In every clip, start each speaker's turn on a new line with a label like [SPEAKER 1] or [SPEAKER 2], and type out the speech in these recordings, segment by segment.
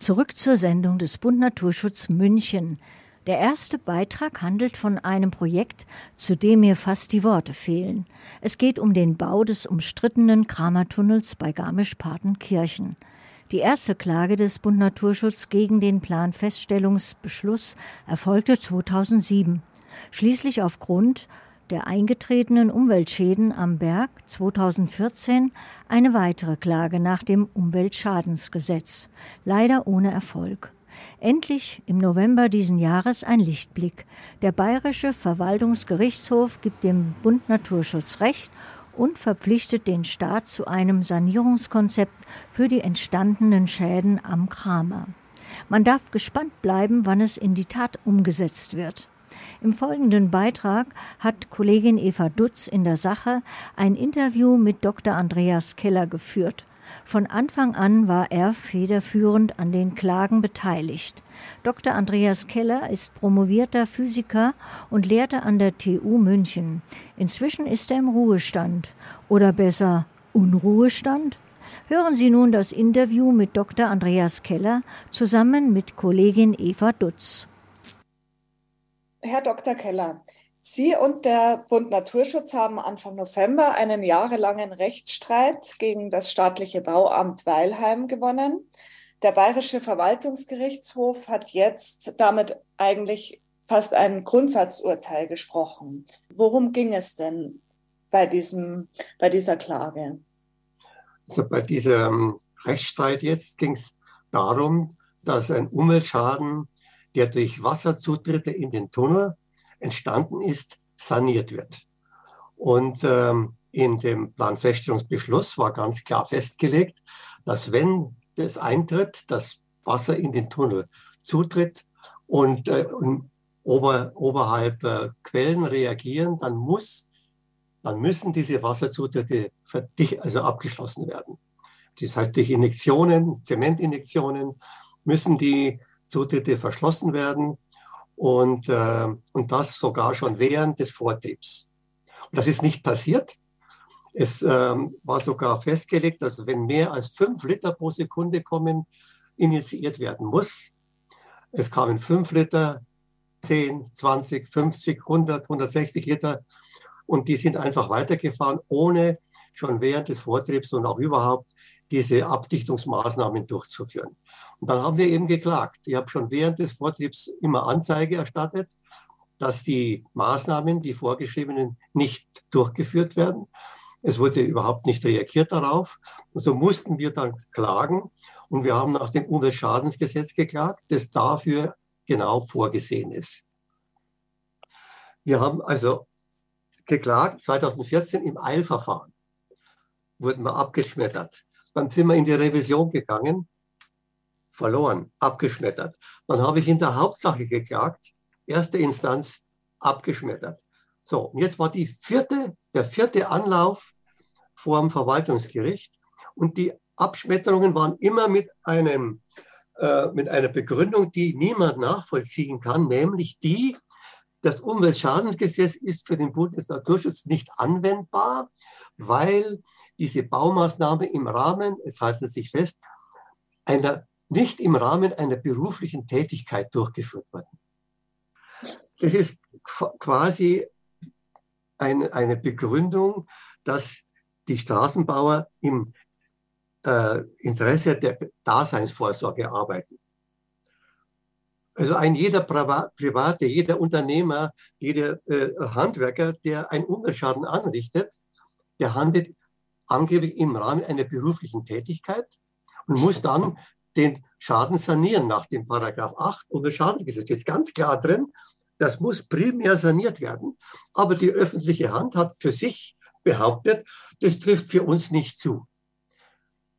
[SPEAKER 1] Zurück zur Sendung des Bund Naturschutz München. Der erste Beitrag handelt von einem Projekt, zu dem mir fast die Worte fehlen. Es geht um den Bau des umstrittenen Kramertunnels bei Garmisch-Partenkirchen. Die erste Klage des Bund Naturschutz gegen den Planfeststellungsbeschluss erfolgte 2007. Schließlich aufgrund der eingetretenen Umweltschäden am Berg 2014 eine weitere Klage nach dem Umweltschadensgesetz, leider ohne Erfolg. Endlich im November diesen Jahres ein Lichtblick. Der Bayerische Verwaltungsgerichtshof gibt dem Bund Naturschutz Recht und verpflichtet den Staat zu einem Sanierungskonzept für die entstandenen Schäden am Kramer. Man darf gespannt bleiben, wann es in die Tat umgesetzt wird. Im folgenden Beitrag hat Kollegin Eva Dutz in der Sache ein Interview mit Dr. Andreas Keller geführt. Von Anfang an war er federführend an den Klagen beteiligt. Dr. Andreas Keller ist promovierter Physiker und lehrte an der TU München. Inzwischen ist er im Ruhestand oder besser Unruhestand. Hören Sie nun das Interview mit Dr. Andreas Keller zusammen mit Kollegin Eva Dutz.
[SPEAKER 2] Herr Dr. Keller, Sie und der Bund Naturschutz haben Anfang November einen jahrelangen Rechtsstreit gegen das staatliche Bauamt Weilheim gewonnen. Der Bayerische Verwaltungsgerichtshof hat jetzt damit eigentlich fast ein Grundsatzurteil gesprochen. Worum ging es denn bei, diesem, bei dieser Klage?
[SPEAKER 3] Also bei diesem Rechtsstreit jetzt ging es darum, dass ein Umweltschaden der durch Wasserzutritte in den Tunnel entstanden ist, saniert wird. Und ähm, in dem Planfeststellungsbeschluss war ganz klar festgelegt, dass wenn das eintritt, dass Wasser in den Tunnel zutritt und, äh, ober, oberhalb äh, Quellen reagieren, dann muss, dann müssen diese Wasserzutritte also abgeschlossen werden. Das heißt, durch Injektionen, Zementinjektionen müssen die Zutritte verschlossen werden und, äh, und das sogar schon während des Vortriebs. Und das ist nicht passiert. Es ähm, war sogar festgelegt, dass wenn mehr als fünf Liter pro Sekunde kommen, initiiert werden muss. Es kamen fünf Liter, 10, 20, 50, 100, 160 Liter und die sind einfach weitergefahren, ohne schon während des Vortriebs und auch überhaupt diese Abdichtungsmaßnahmen durchzuführen. Und dann haben wir eben geklagt. Ich habe schon während des Vortriebs immer Anzeige erstattet, dass die Maßnahmen, die vorgeschriebenen, nicht durchgeführt werden. Es wurde überhaupt nicht reagiert darauf. Und so mussten wir dann klagen. Und wir haben nach dem Umweltschadensgesetz geklagt, das dafür genau vorgesehen ist. Wir haben also geklagt, 2014 im Eilverfahren wurden wir abgeschmettert. Dann sind wir in die Revision gegangen, verloren, abgeschmettert. Dann habe ich in der Hauptsache geklagt, erste Instanz abgeschmettert. So, und jetzt war die vierte, der vierte Anlauf vor dem Verwaltungsgericht und die Abschmetterungen waren immer mit einem äh, mit einer Begründung, die niemand nachvollziehen kann, nämlich die, das Umweltschadensgesetz ist für den Bundesnaturschutz nicht anwendbar, weil diese Baumaßnahme im Rahmen, es halten sich fest, einer, nicht im Rahmen einer beruflichen Tätigkeit durchgeführt worden. Das ist quasi eine, eine Begründung, dass die Straßenbauer im äh, Interesse der Daseinsvorsorge arbeiten. Also ein jeder Private, jeder Unternehmer, jeder äh, Handwerker, der einen Umweltschaden anrichtet, der handelt angeblich im Rahmen einer beruflichen Tätigkeit und muss dann den Schaden sanieren nach dem Paragraph 8 Umweltschadensgesetz. Ist ganz klar drin, das muss primär saniert werden. Aber die öffentliche Hand hat für sich behauptet, das trifft für uns nicht zu.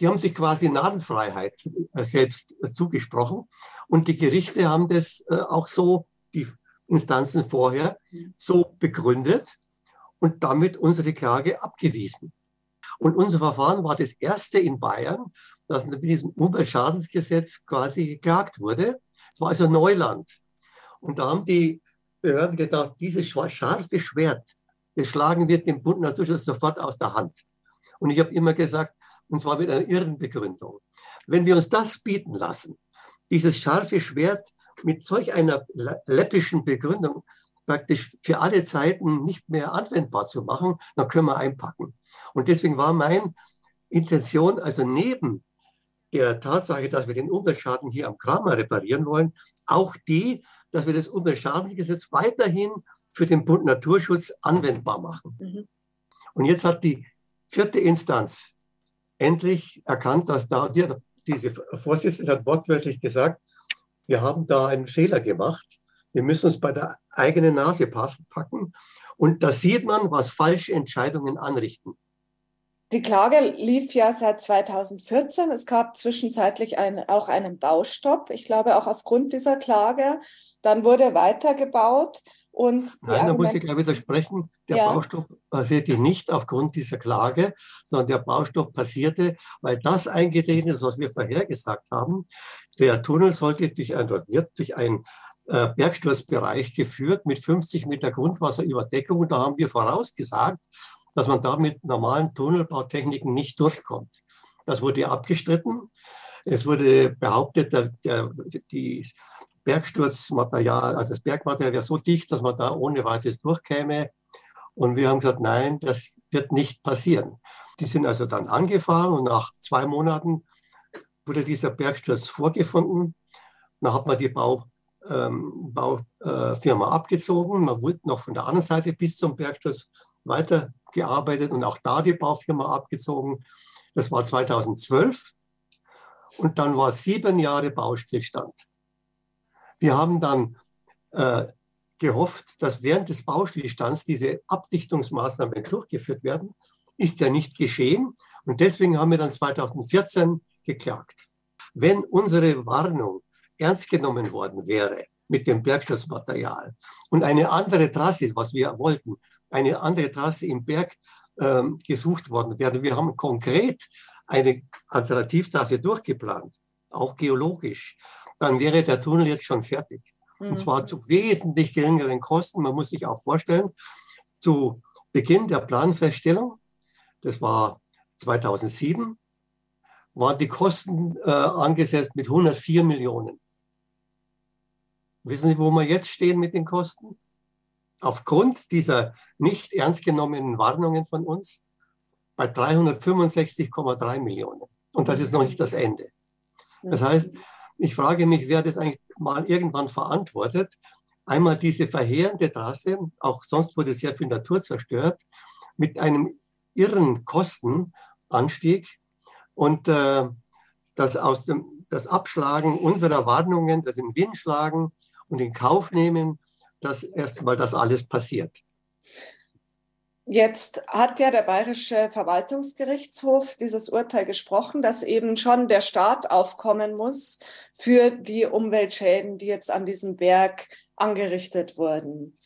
[SPEAKER 3] Die haben sich quasi Nadelfreiheit äh, selbst äh, zugesprochen und die Gerichte haben das äh, auch so, die Instanzen vorher, so begründet und damit unsere Klage abgewiesen. Und unser Verfahren war das erste in Bayern, das mit diesem Umweltschadensgesetz quasi geklagt wurde. Es war also Neuland. Und da haben die Behörden gedacht, dieses scharfe Schwert, das schlagen wir dem Bund natürlich sofort aus der Hand. Und ich habe immer gesagt, und zwar mit einer irren Begründung, wenn wir uns das bieten lassen, dieses scharfe Schwert mit solch einer läppischen Begründung praktisch für alle Zeiten nicht mehr anwendbar zu machen, dann können wir einpacken. Und deswegen war meine Intention, also neben der Tatsache, dass wir den Umweltschaden hier am Kramer reparieren wollen, auch die, dass wir das Umweltschadensgesetz weiterhin für den Bund Naturschutz anwendbar machen. Mhm. Und jetzt hat die vierte Instanz endlich erkannt, dass da die, diese Vorsitzende hat wortwörtlich gesagt, wir haben da einen Fehler gemacht. Wir müssen uns bei der eigenen Nase packen. Und da sieht man, was falsche Entscheidungen anrichten.
[SPEAKER 2] Die Klage lief ja seit 2014. Es gab zwischenzeitlich ein, auch einen Baustopp. Ich glaube auch aufgrund dieser Klage. Dann wurde weitergebaut. Und
[SPEAKER 3] Nein, da muss ich gleich widersprechen. Der ja. Baustopp passierte nicht aufgrund dieser Klage, sondern der Baustopp passierte, weil das eingetreten ist, was wir vorhergesagt haben. Der Tunnel sollte durch ein, wird durch einen äh, Bergsturzbereich geführt mit 50 Meter Grundwasserüberdeckung. Und da haben wir vorausgesagt, dass man da mit normalen Tunnelbautechniken nicht durchkommt. Das wurde abgestritten. Es wurde behauptet, der, der, die Bergsturzmaterial, also das Bergmaterial wäre so dicht, dass man da ohne weiteres durchkäme. Und wir haben gesagt, nein, das wird nicht passieren. Die sind also dann angefahren und nach zwei Monaten wurde dieser Bergsturz vorgefunden. Dann hat man die Bau, ähm, Baufirma abgezogen. Man wurde noch von der anderen Seite bis zum Bergsturz weitergearbeitet und auch da die Baufirma abgezogen. Das war 2012 und dann war sieben Jahre Baustillstand. Wir haben dann äh, gehofft, dass während des Baustillstands diese Abdichtungsmaßnahmen durchgeführt werden. Ist ja nicht geschehen und deswegen haben wir dann 2014 geklagt. Wenn unsere Warnung ernst genommen worden wäre mit dem Bergsturzmaterial und eine andere Trasse, was wir wollten, eine andere Trasse im Berg ähm, gesucht worden wäre. Wir haben konkret eine Alternativtrasse durchgeplant, auch geologisch. Dann wäre der Tunnel jetzt schon fertig. Mhm. Und zwar zu wesentlich geringeren Kosten. Man muss sich auch vorstellen, zu Beginn der Planfeststellung, das war 2007, waren die Kosten äh, angesetzt mit 104 Millionen. Wissen Sie, wo wir jetzt stehen mit den Kosten? aufgrund dieser nicht ernst genommenen Warnungen von uns bei 365,3 Millionen. Und das ist noch nicht das Ende. Das heißt, ich frage mich, wer das eigentlich mal irgendwann verantwortet. Einmal diese verheerende Trasse, auch sonst wurde sehr viel Natur zerstört, mit einem irren Kostenanstieg und äh, das, aus dem, das Abschlagen unserer Warnungen, das in Wind schlagen und in Kauf nehmen dass erstmal das alles passiert.
[SPEAKER 2] Jetzt hat ja der Bayerische Verwaltungsgerichtshof dieses Urteil gesprochen, dass eben schon der Staat aufkommen muss für die Umweltschäden, die jetzt an diesem Berg angerichtet wurden.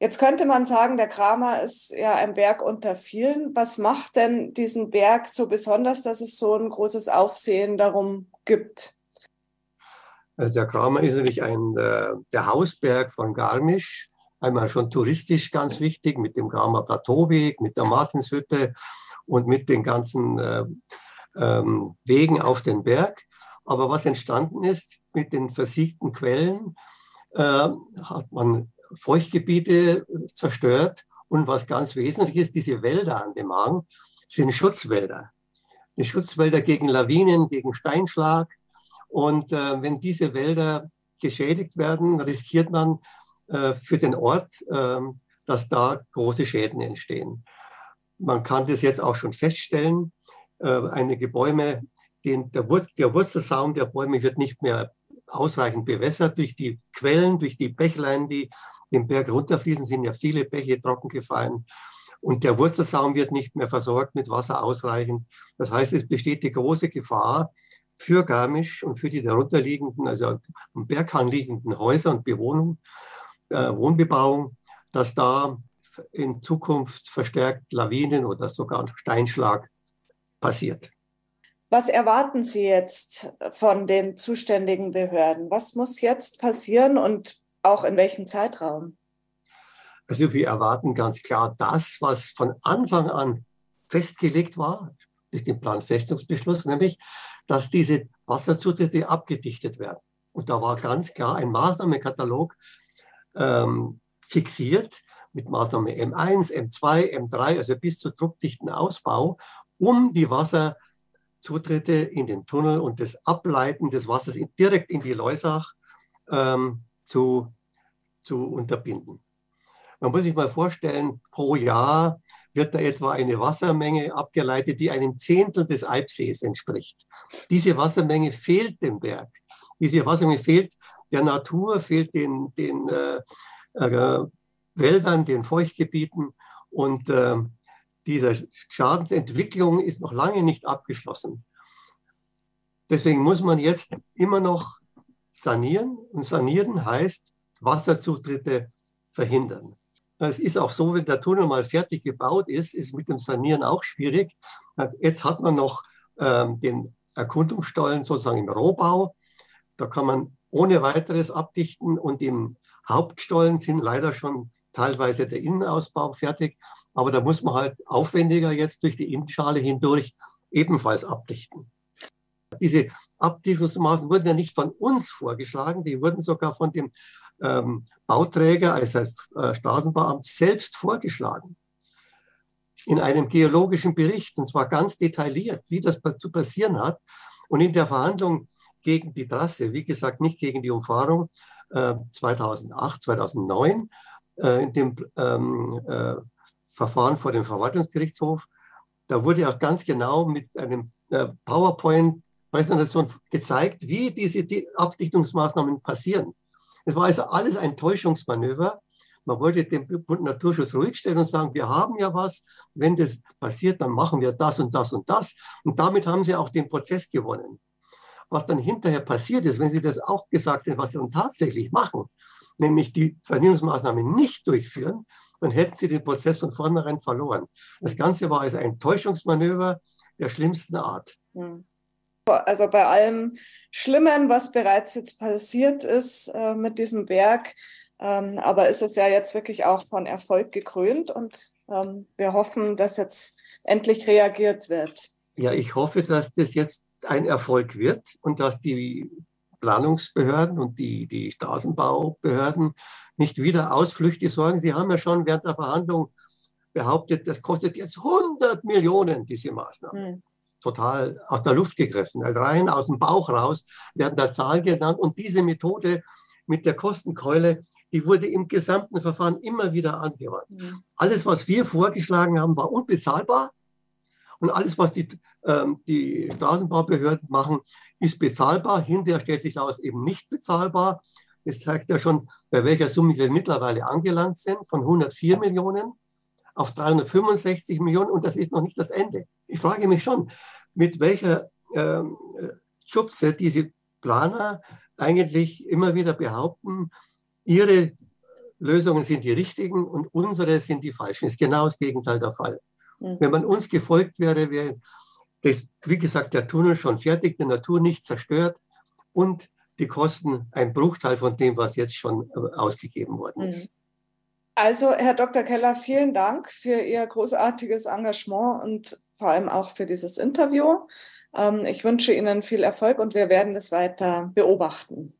[SPEAKER 2] Jetzt könnte man sagen, der Kramer ist ja ein Berg unter vielen. Was macht denn diesen Berg so besonders, dass es so ein großes Aufsehen darum gibt?
[SPEAKER 3] Also der Kramer ist nämlich ein, äh, der Hausberg von Garmisch, einmal schon touristisch ganz wichtig mit dem Kramer Plateauweg, mit der Martinshütte und mit den ganzen äh, ähm, Wegen auf den Berg. Aber was entstanden ist mit den versiegten Quellen, äh, hat man Feuchtgebiete zerstört. Und was ganz wesentlich ist, diese Wälder an dem Hang sind Schutzwälder. Die Schutzwälder gegen Lawinen, gegen Steinschlag, und äh, wenn diese Wälder geschädigt werden, riskiert man äh, für den Ort, äh, dass da große Schäden entstehen. Man kann das jetzt auch schon feststellen. Äh, einige Bäume, den, der, Wur der Wurzelsaum der Bäume wird nicht mehr ausreichend bewässert durch die Quellen, durch die Bächlein, die den Berg runterfließen, sind ja viele Bäche trocken gefallen. Und der Wurzelsaum wird nicht mehr versorgt mit Wasser ausreichend. Das heißt, es besteht die große Gefahr, für Garmisch und für die darunterliegenden, also am Berghang liegenden Häuser und Bewohnung, äh, Wohnbebauung, dass da in Zukunft verstärkt Lawinen oder sogar Steinschlag passiert.
[SPEAKER 2] Was erwarten Sie jetzt von den zuständigen Behörden? Was muss jetzt passieren und auch in welchem Zeitraum?
[SPEAKER 3] Also wir erwarten ganz klar das, was von Anfang an festgelegt war, durch den Planfestungsbeschluss, nämlich dass diese Wasserzutritte abgedichtet werden. Und da war ganz klar ein Maßnahmenkatalog ähm, fixiert mit Maßnahme M1, M2, M3, also bis zu druckdichten Ausbau, um die Wasserzutritte in den Tunnel und das Ableiten des Wassers direkt in die Leusach ähm, zu, zu unterbinden. Man muss sich mal vorstellen, pro Jahr wird da etwa eine Wassermenge abgeleitet, die einem Zehntel des Eibsees entspricht. Diese Wassermenge fehlt dem Berg. Diese Wassermenge fehlt der Natur, fehlt den, den äh, äh, Wäldern, den Feuchtgebieten. Und äh, diese Schadensentwicklung ist noch lange nicht abgeschlossen. Deswegen muss man jetzt immer noch sanieren. Und sanieren heißt Wasserzutritte verhindern. Es ist auch so, wenn der Tunnel mal fertig gebaut ist, ist mit dem Sanieren auch schwierig. Jetzt hat man noch ähm, den Erkundungsstollen sozusagen im Rohbau. Da kann man ohne weiteres abdichten und im Hauptstollen sind leider schon teilweise der Innenausbau fertig. Aber da muss man halt aufwendiger jetzt durch die Innenschale hindurch ebenfalls abdichten. Diese Abdichtungsmaßnahmen wurden ja nicht von uns vorgeschlagen, die wurden sogar von dem ähm, Bauträger, also äh, Straßenbauamt, selbst vorgeschlagen. In einem geologischen Bericht, und zwar ganz detailliert, wie das zu passieren hat. Und in der Verhandlung gegen die Trasse, wie gesagt, nicht gegen die Umfahrung, äh, 2008, 2009, äh, in dem ähm, äh, Verfahren vor dem Verwaltungsgerichtshof, da wurde auch ganz genau mit einem äh, PowerPoint-Präsentation gezeigt, wie diese Abdichtungsmaßnahmen passieren. Es war also alles ein Täuschungsmanöver. Man wollte den Bund Naturschutz ruhig stellen und sagen, wir haben ja was, wenn das passiert, dann machen wir das und das und das. Und damit haben sie auch den Prozess gewonnen. Was dann hinterher passiert ist, wenn sie das auch gesagt hätten, was sie dann tatsächlich machen, nämlich die Sanierungsmaßnahmen nicht durchführen, dann hätten sie den Prozess von vornherein verloren. Das Ganze war also ein Täuschungsmanöver der schlimmsten Art.
[SPEAKER 2] Hm. Also bei allem Schlimmen, was bereits jetzt passiert ist äh, mit diesem Berg, ähm, aber ist es ja jetzt wirklich auch von Erfolg gekrönt und ähm, wir hoffen, dass jetzt endlich reagiert wird.
[SPEAKER 3] Ja, ich hoffe, dass das jetzt ein Erfolg wird und dass die Planungsbehörden und die, die Straßenbaubehörden nicht wieder Ausflüchte sorgen. Sie haben ja schon während der Verhandlung behauptet, das kostet jetzt 100 Millionen, diese Maßnahme. Hm. Total aus der Luft gegriffen. Also rein aus dem Bauch raus werden da Zahlen genannt. Und diese Methode mit der Kostenkeule, die wurde im gesamten Verfahren immer wieder angewandt. Hm. Alles, was wir vorgeschlagen haben, war unbezahlbar. Und alles, was die, ähm, die Straßenbaubehörden machen, ist bezahlbar. Hinterher stellt sich aus eben nicht bezahlbar. Das zeigt ja schon, bei welcher Summe wir mittlerweile angelangt sind, von 104 Millionen auf 365 Millionen. Und das ist noch nicht das Ende. Ich frage mich schon, mit welcher ähm, Schubse diese Planer eigentlich immer wieder behaupten, ihre Lösungen sind die richtigen und unsere sind die falschen. Ist genau das Gegenteil der Fall. Mhm. Wenn man uns gefolgt wäre, wäre das, wie gesagt, der Tunnel schon fertig, die Natur nicht zerstört und die Kosten ein Bruchteil von dem, was jetzt schon äh, ausgegeben worden ist. Mhm.
[SPEAKER 2] Also, Herr Dr. Keller, vielen Dank für Ihr großartiges Engagement und vor allem auch für dieses Interview. Ähm, ich wünsche Ihnen viel Erfolg und wir werden das weiter beobachten.